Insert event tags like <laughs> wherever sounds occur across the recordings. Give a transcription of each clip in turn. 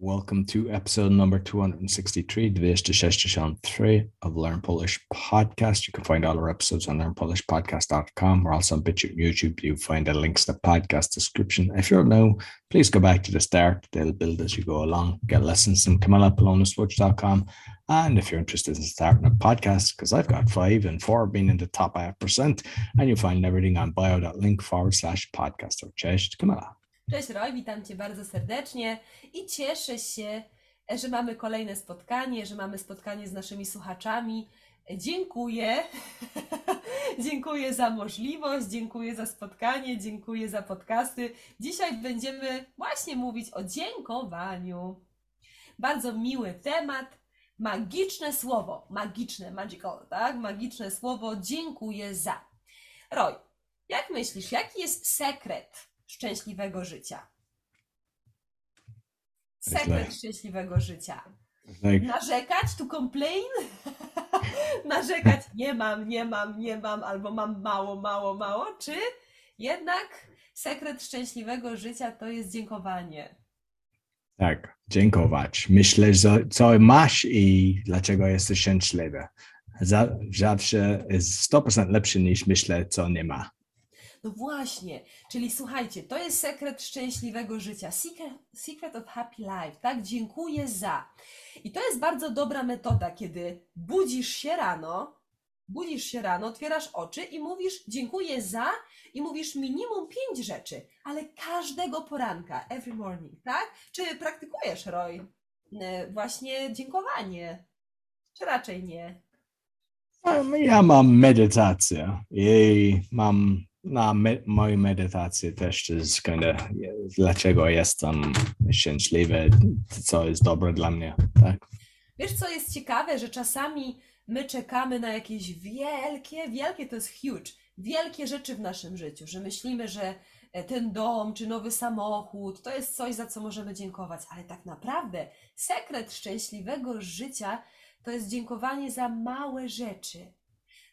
Welcome to episode number 263, 263 of Learn Polish Podcast. You can find all our episodes on learnpolishpodcast.com. We're also on BitChute YouTube. You find the links to the podcast description. If you're new, please go back to the start. They'll build as you go along. Get lessons from CamillaPolonusWatch.com. And if you're interested in starting a podcast, because I've got five and four being in the top 5%, and you'll find everything on bio.link forward slash podcast or cześć, Camilla. Cześć Roy, witam Cię bardzo serdecznie i cieszę się, że mamy kolejne spotkanie, że mamy spotkanie z naszymi słuchaczami. Dziękuję. <laughs> dziękuję za możliwość, dziękuję za spotkanie, dziękuję za podcasty. Dzisiaj będziemy właśnie mówić o dziękowaniu. Bardzo miły temat. Magiczne słowo, magiczne, magical, tak? Magiczne słowo dziękuję za. Roy, jak myślisz, jaki jest sekret szczęśliwego życia? Sekret szczęśliwego życia. Like, Narzekać, to complain? <laughs> Narzekać, nie mam, nie mam, nie mam, albo mam mało, mało, mało, czy jednak sekret szczęśliwego życia to jest dziękowanie? tak, dziękować. Myślę, że co masz i dlaczego jesteś szczęśliwy. Za- Zawsze jest 100% lepszy niż myślę, co nie ma. No właśnie, czyli słuchajcie, to jest sekret szczęśliwego życia. Secret, of happy life, tak? Dziękuję za. I to jest bardzo dobra metoda, kiedy budzisz się rano, budzisz się rano, otwierasz oczy i mówisz dziękuję za i mówisz minimum pięć rzeczy, ale każdego poranka, every morning, tak? Czy praktykujesz, Roy, e, właśnie dziękowanie? Czy raczej nie? Um, Ja mam medytację i mam na me, moją medytację też jest kinda, dlaczego jestem szczęśliwy, co jest dobre dla mnie. Tak? Wiesz, co jest ciekawe, że czasami my czekamy na jakieś wielkie, wielkie to jest huge, wielkie rzeczy w naszym życiu, że myślimy, że e, ten dom czy nowy samochód to jest coś, za co możemy dziękować, ale tak naprawdę sekret szczęśliwego życia to jest dziękowanie za małe rzeczy.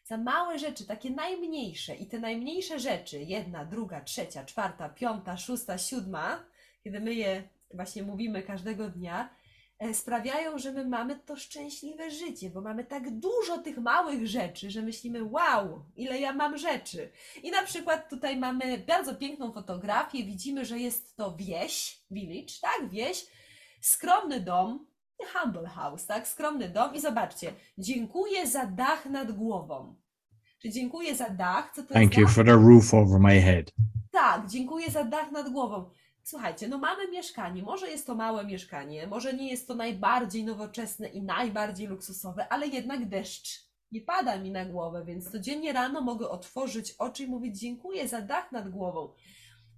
Za małe rzeczy, takie najmniejsze. I te najmniejsze rzeczy, jedna, druga, trzecia, czwarta, piąta, szósta, siódma, kiedy my je właśnie mówimy każdego dnia, e, sprawiają, że my mamy to szczęśliwe życie, bo mamy tak dużo tych małych rzeczy, że myślimy, wow, ile ja mam rzeczy. I na przykład tutaj mamy bardzo piękną fotografię, widzimy, że jest to wieś, village, tak, wieś, skromny dom, humble house, tak, skromny dom i zobaczcie, dziękuję za dach nad głową. Czy dziękuję za dach? Co to Thank jest you dach? for the roof over my head. Tak, dziękuję za dach nad głową. Słuchajcie, no mamy mieszkanie, może jest to małe mieszkanie, może nie jest to najbardziej nowoczesne i najbardziej luksusowe, ale jednak deszcz nie pada mi na głowę, więc codziennie rano mogę otworzyć oczy i mówić dziękuję za dach nad głową.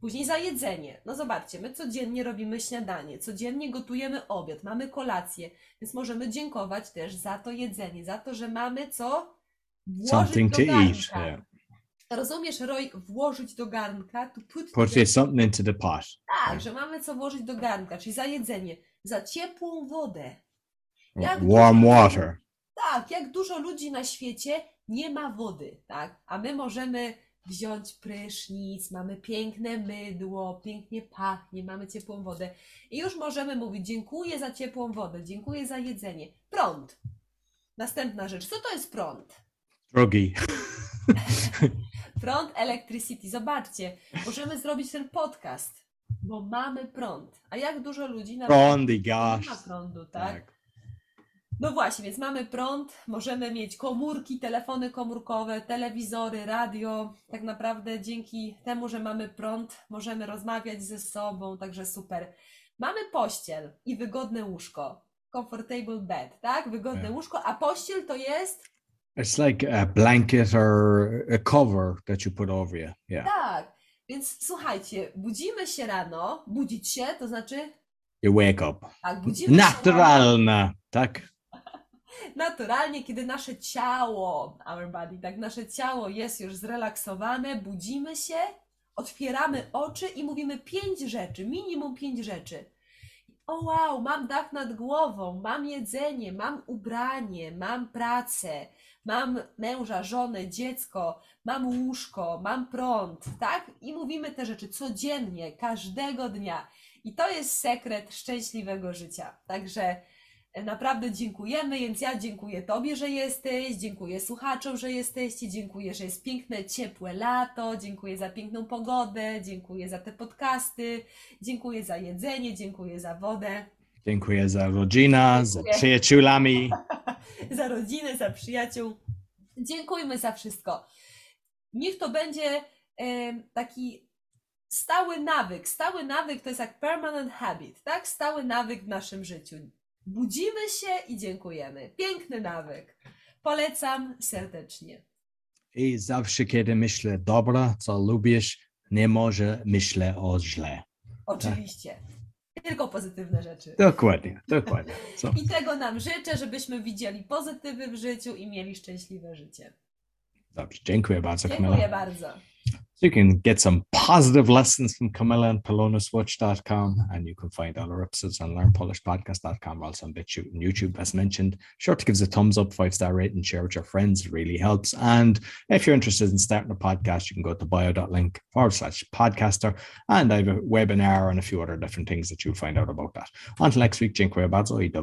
Później za jedzenie. No zobaczcie, my codziennie robimy śniadanie, codziennie gotujemy obiad, mamy kolację, więc możemy dziękować też za to jedzenie, za to, że mamy co włożyć Something do to garnka. eat. Yeah. Rozumiesz, Roy, włożyć do garnka, to put Put together. something into the pot. Tak, że mamy co włożyć do garnka, czyli za jedzenie, za ciepłą wodę. Jak Warm dużo- water. Tak, jak dużo ludzi na świecie nie ma wody, tak? A my możemy wziąć prysznic, mamy piękne mydło, pięknie pachnie, mamy ciepłą wodę. I już możemy mówić dziękuję za ciepłą wodę, dziękuję za jedzenie. Prąd. Następna rzecz. Co to jest prąd? Drogi. Prąd Electricity. Zobaczcie, możemy zrobić ten podcast, bo mamy prąd. A jak dużo ludzi na Prądy, nie ma gosh. prądu, tak? Tak. No właśnie, więc mamy prąd, możemy mieć komórki, telefony komórkowe, telewizory, radio. Tak naprawdę dzięki temu, że mamy prąd, możemy rozmawiać ze sobą, także super. Mamy pościel i wygodne łóżko. Comfortable bed, tak? Wygodne Tak. łóżko, a pościel to jest It's like a blanket or a cover that you put over you. Yeah. tak. Więc słuchajcie, budzimy się rano, budzić się, to znaczy You wake up. tak, budzimy się rano, Naturalna. Tak. Naturalnie, kiedy nasze ciało, our body, tak, nasze ciało jest już zrelaksowane, budzimy się, otwieramy oczy i mówimy pięć rzeczy, minimum pięć rzeczy. O wow, mam dach nad głową, mam jedzenie, mam ubranie, mam pracę, mam męża, żonę, dziecko, mam łóżko, mam prąd, tak? I mówimy te rzeczy codziennie, każdego dnia. I to jest sekret szczęśliwego życia. Także naprawdę dziękujemy, więc ja dziękuję Tobie, że jesteś, dziękuję słuchaczom, że jesteście, dziękuję, że jest piękne, ciepłe lato, dziękuję za piękną pogodę, dziękuję za te podcasty, dziękuję za jedzenie, dziękuję za wodę, Dziękuję za rodzina, za przyjaciółami. <laughs> za rodzinę, za przyjaciół. Dziękujmy za wszystko. Niech to będzie em, taki stały nawyk. Stały nawyk to jest jak permanent habit, tak? Stały nawyk w naszym życiu. Budzimy się i dziękujemy. Piękny nawyk. Polecam serdecznie. I zawsze, kiedy myślę dobra, co lubisz, nie może myślę o źle. Oczywiście. Tylko pozytywne rzeczy. Dokładnie, dokładnie. So, I tego nam życzę, żebyśmy widzieli pozytywy w życiu i mieli szczęśliwe życie. dobrze, dziękuję bardzo, Dziękuję Camilla. bardzo. So you can get some positive lessons from Camilla and polonaswatch.com, and you can find all our episodes on learnpolishpodcast.com, also on BitChute and YouTube, as mentioned. Sure to give us a thumbs up, five star rating, share with your friends. It really helps. And if you're interested in starting a podcast, you can go to bio.link forward slash podcaster. And I have a webinar and a few other different things that you'll find out about that. Until next week, dziękuję bardzo i do.